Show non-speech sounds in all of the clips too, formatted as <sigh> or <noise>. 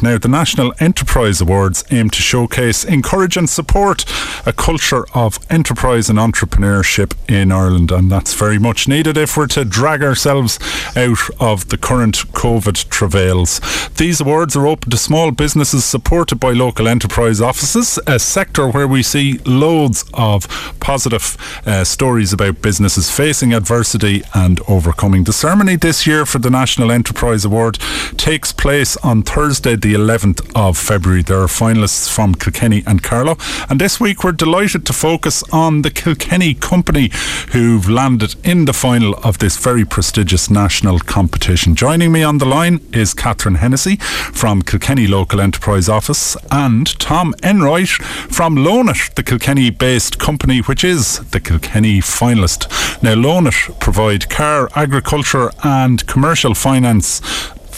Now, the National Enterprise Awards aim to showcase, encourage, and support a culture of enterprise and entrepreneurship in Ireland, and that's very much needed if we're to drag ourselves out of the current COVID travails. These awards are open to small businesses supported by local enterprise offices, a sector where we see loads of positive uh, stories about businesses facing adversity and overcoming. The ceremony this year for the National Enterprise Award takes place on Thursday, the 11th of February. There are finalists from Kilkenny and Carlow. And this week we're delighted to focus on the Kilkenny company who've landed in the final of this very prestigious national competition. Joining me on the line is Catherine Hennessy from Kilkenny Local Enterprise Office and Tom Enright from Loanitt, the Kilkenny based company which is the Kilkenny finalist. Now, Loanitt provide car, agriculture, and commercial finance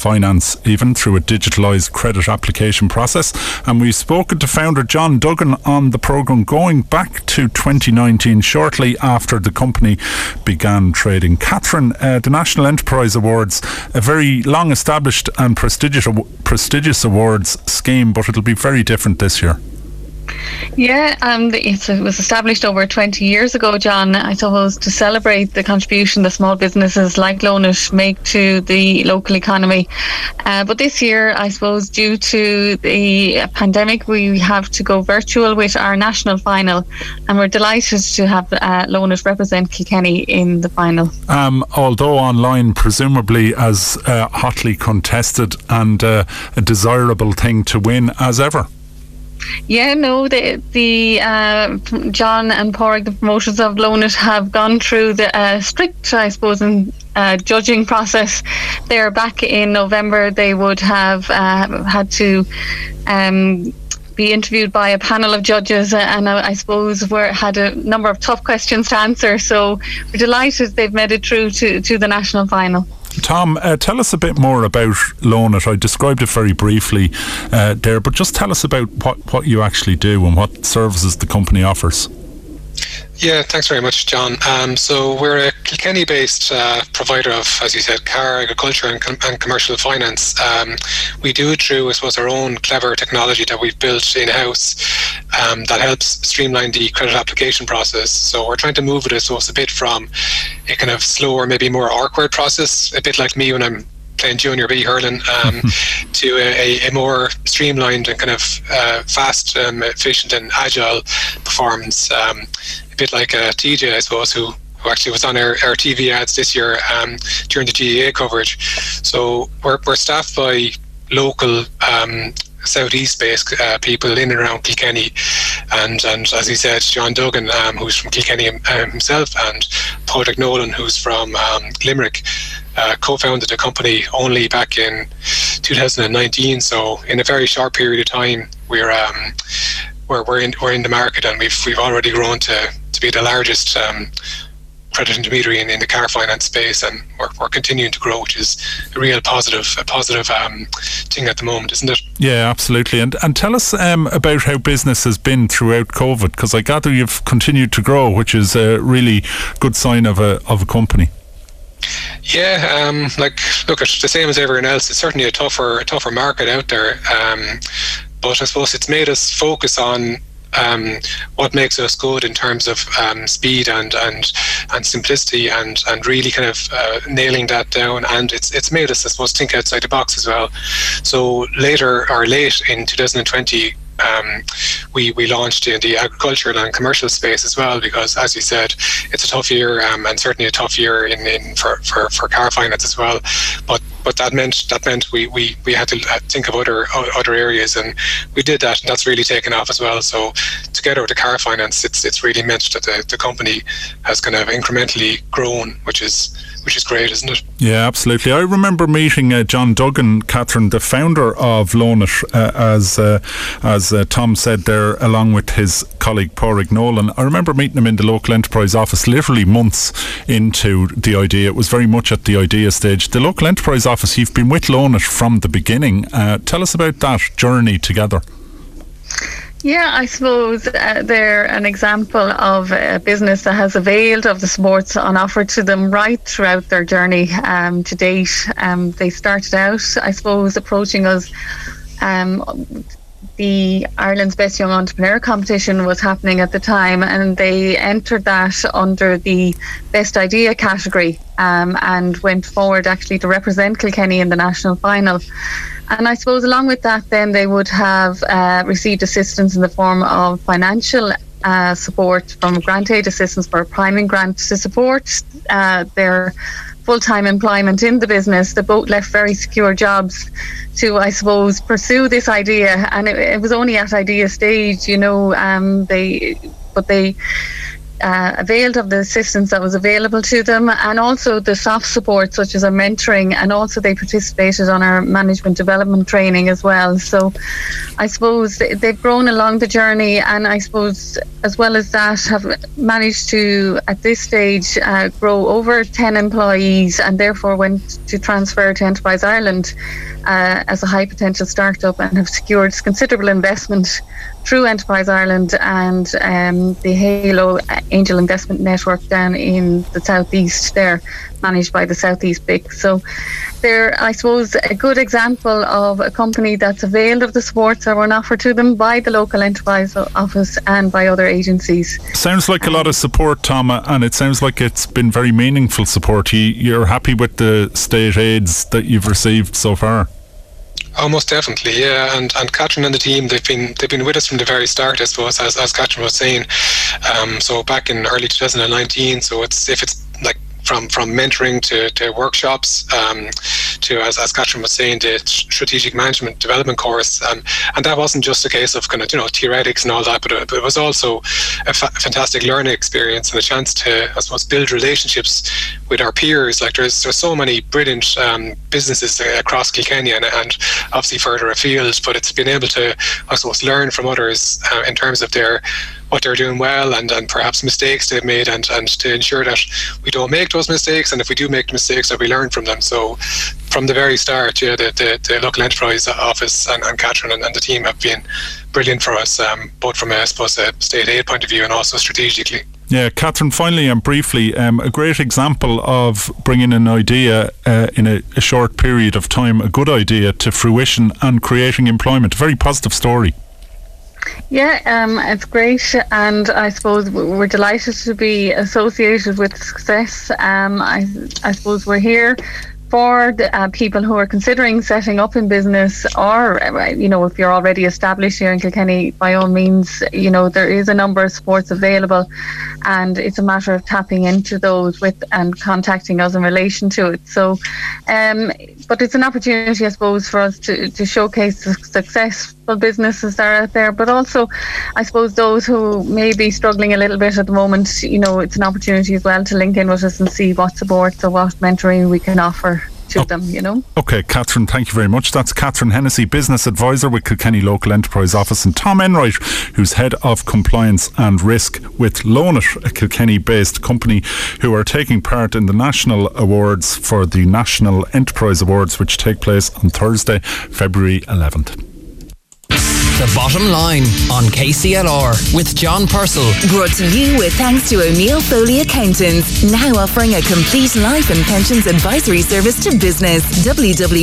finance, even through a digitalised credit application process. And we've spoken to founder John Duggan on the programme going back to 2019, shortly after the company began trading. Catherine, uh, the National Enterprise Awards, a very long established and prestigious, prestigious awards scheme, but it'll be very different this year. Yeah, um, it was established over 20 years ago, John, I suppose, to celebrate the contribution that small businesses like Loanitt make to the local economy. Uh, but this year, I suppose, due to the pandemic, we have to go virtual with our national final, and we're delighted to have uh, Loanitt represent Kilkenny in the final. Um, although online, presumably as uh, hotly contested and uh, a desirable thing to win as ever. Yeah, no, the the uh, John and Padraig, the promotions of Loanitt, have gone through the uh, strict, I suppose, in, uh, judging process. They're back in November. They would have uh, had to. Um, be interviewed by a panel of judges, uh, and I, I suppose had a number of tough questions to answer. So we're delighted they've made it through to, to the national final. Tom, uh, tell us a bit more about Loanitt. I described it very briefly uh, there, but just tell us about what, what you actually do and what services the company offers. Yeah, thanks very much, John. Um, so we're a Kilkenny-based uh, provider of, as you said, car, agriculture, and, com- and commercial finance. Um, we do it through, I suppose, our own clever technology that we've built in-house um, that helps streamline the credit application process. So we're trying to move it, I suppose, a bit from a kind of slower, maybe more awkward process, a bit like me when I'm playing junior B hurling um, <laughs> to a, a, more streamlined and kind of uh, fast, um, efficient, and agile performance. Um, a bit like uh, TJ, I suppose, who who actually was on our, our TV ads this year um, during the GAA coverage. So we're, we're staffed by local um, southeast based uh, people in and around Kilkenny. And, and as he said, John Duggan, um, who's from Kilkenny um, himself, and Padraig Nolan, who's from um, Limerick, uh, co founded the company only back in 2019. So, in a very short period of time, we're. Um, we're, we're in we're in the market and we've we've already grown to, to be the largest um, credit intermediary in, in the car finance space, and we're, we're continuing to grow, which is a real positive, a positive um, thing at the moment, isn't it? Yeah, absolutely. And and tell us um, about how business has been throughout COVID, because I gather you've continued to grow, which is a really good sign of a of a company. Yeah, um, like look, it's the same as everyone else. It's certainly a tougher, a tougher market out there. Um, but I suppose it's made us focus on um, what makes us good in terms of um, speed and and and simplicity and and really kind of uh, nailing that down. And it's it's made us, I suppose, think outside the box as well. So later or late in 2020, um, we we launched in the agricultural and commercial space as well because, as you said, it's a tough year um, and certainly a tough year in, in for, for, for car finance as well. But but that meant that meant we, we, we had to think of other other areas and we did that and that's really taken off as well. So together with the car finance, it's it's really meant that the, the company has kind of incrementally grown, which is which is great, isn't it? Yeah, absolutely. I remember meeting uh, John Duggan, Catherine, the founder of Loanitt, uh, as uh, as uh, Tom said there, along with his colleague Padraig Nolan. I remember meeting him in the local enterprise office, literally months into the idea. It was very much at the idea stage. The local enterprise office, you've been with Loanitt from the beginning. Uh, tell us about that journey together. Yeah, I suppose uh, they're an example of a business that has availed of the supports on offer to them right throughout their journey um, to date. Um, they started out, I suppose, approaching us. Um, the Ireland's Best Young Entrepreneur competition was happening at the time, and they entered that under the Best Idea category um, and went forward actually to represent Kilkenny in the national final. And I suppose along with that, then they would have uh, received assistance in the form of financial uh, support from grant aid assistance for a priming grant to support uh, their full time employment in the business. They both left very secure jobs to, I suppose, pursue this idea. And it, it was only at idea stage, you know, um, they, but they uh, availed of the assistance that was available to them and also the soft support such as our mentoring and also they participated on our management development training as well. So I suppose they've grown along the journey and I suppose as well as that have managed to at this stage uh, grow over 10 employees and therefore went to transfer to Enterprise Ireland uh, as a high potential startup and have secured considerable investment through Enterprise Ireland and um, the Halo Angel Investment Network down in the southeast there, managed by the Southeast BIC. So they're, I suppose, a good example of a company that's availed of the supports that were offered to them by the local enterprise office and by other agencies. Sounds like a lot of support, Tom, and it sounds like it's been very meaningful support. You, are happy with the state aids that you've received so far? Oh, definitely, yeah. And and Catherine and the team, they've been they've been with us from the very start, I suppose, as as Catherine was saying. Um, so back in early 2019. So it's if it's from from mentoring to, to workshops um, to as, as Catherine was saying the strategic management development course. Um, and that wasn't just a case of kind of you know theoretics and all that but it, but it was also a fa- fantastic learning experience and a chance to I suppose build relationships with our peers. Like there's there's so many brilliant um, businesses across Kilkenny and, and, obviously further afield but it's been able to I suppose learn from others uh, in terms of their what they're doing well and, and perhaps mistakes they've made and, and to ensure that we don't make those mistakes and if we do make mistakes that we learn from them. So from the very start, yeah, the, the, the local enterprise office and, and Catherine and, and, the team have been brilliant for us, um, both from a, I suppose, a state aid point of view and also strategically. Yeah, Catherine, finally and briefly, um, a great example of bringing an idea uh, in a, a, short period of time, a good idea to fruition and creating employment. A very positive story. Yeah, um, it's great, and I suppose we're delighted to be associated with success. Um, I, I suppose we're here for the, uh, people who are considering setting up in business, or uh, you know, if you're already established here in Kilkenny, by all means, you know, there is a number of sports available, and it's a matter of tapping into those with and contacting us in relation to it. So, um, but it's an opportunity, I suppose, for us to to showcase the successful businesses that are out there, but also, I suppose, those who may be struggling a little bit at the moment. You know, it's an opportunity as well to link in with us and see what supports or what mentoring we can offer to oh, them, you know. Okay, Catherine, thank you very much. That's Catherine Hennessy, Business Advisor with Kilkenny Local Enterprise Office, and Tom Enright, who's Head of Compliance and Risk with Loanitt, a Kilkenny based company who are taking part in the National Awards for the National Enterprise Awards, which take place on Thursday, February 11th. The Bottom Line on KCLR with John Purcell. Brought to you with thanks to O'Neill Foley Accountants, now offering a complete life and pensions advisory service to business. www.onf.ie.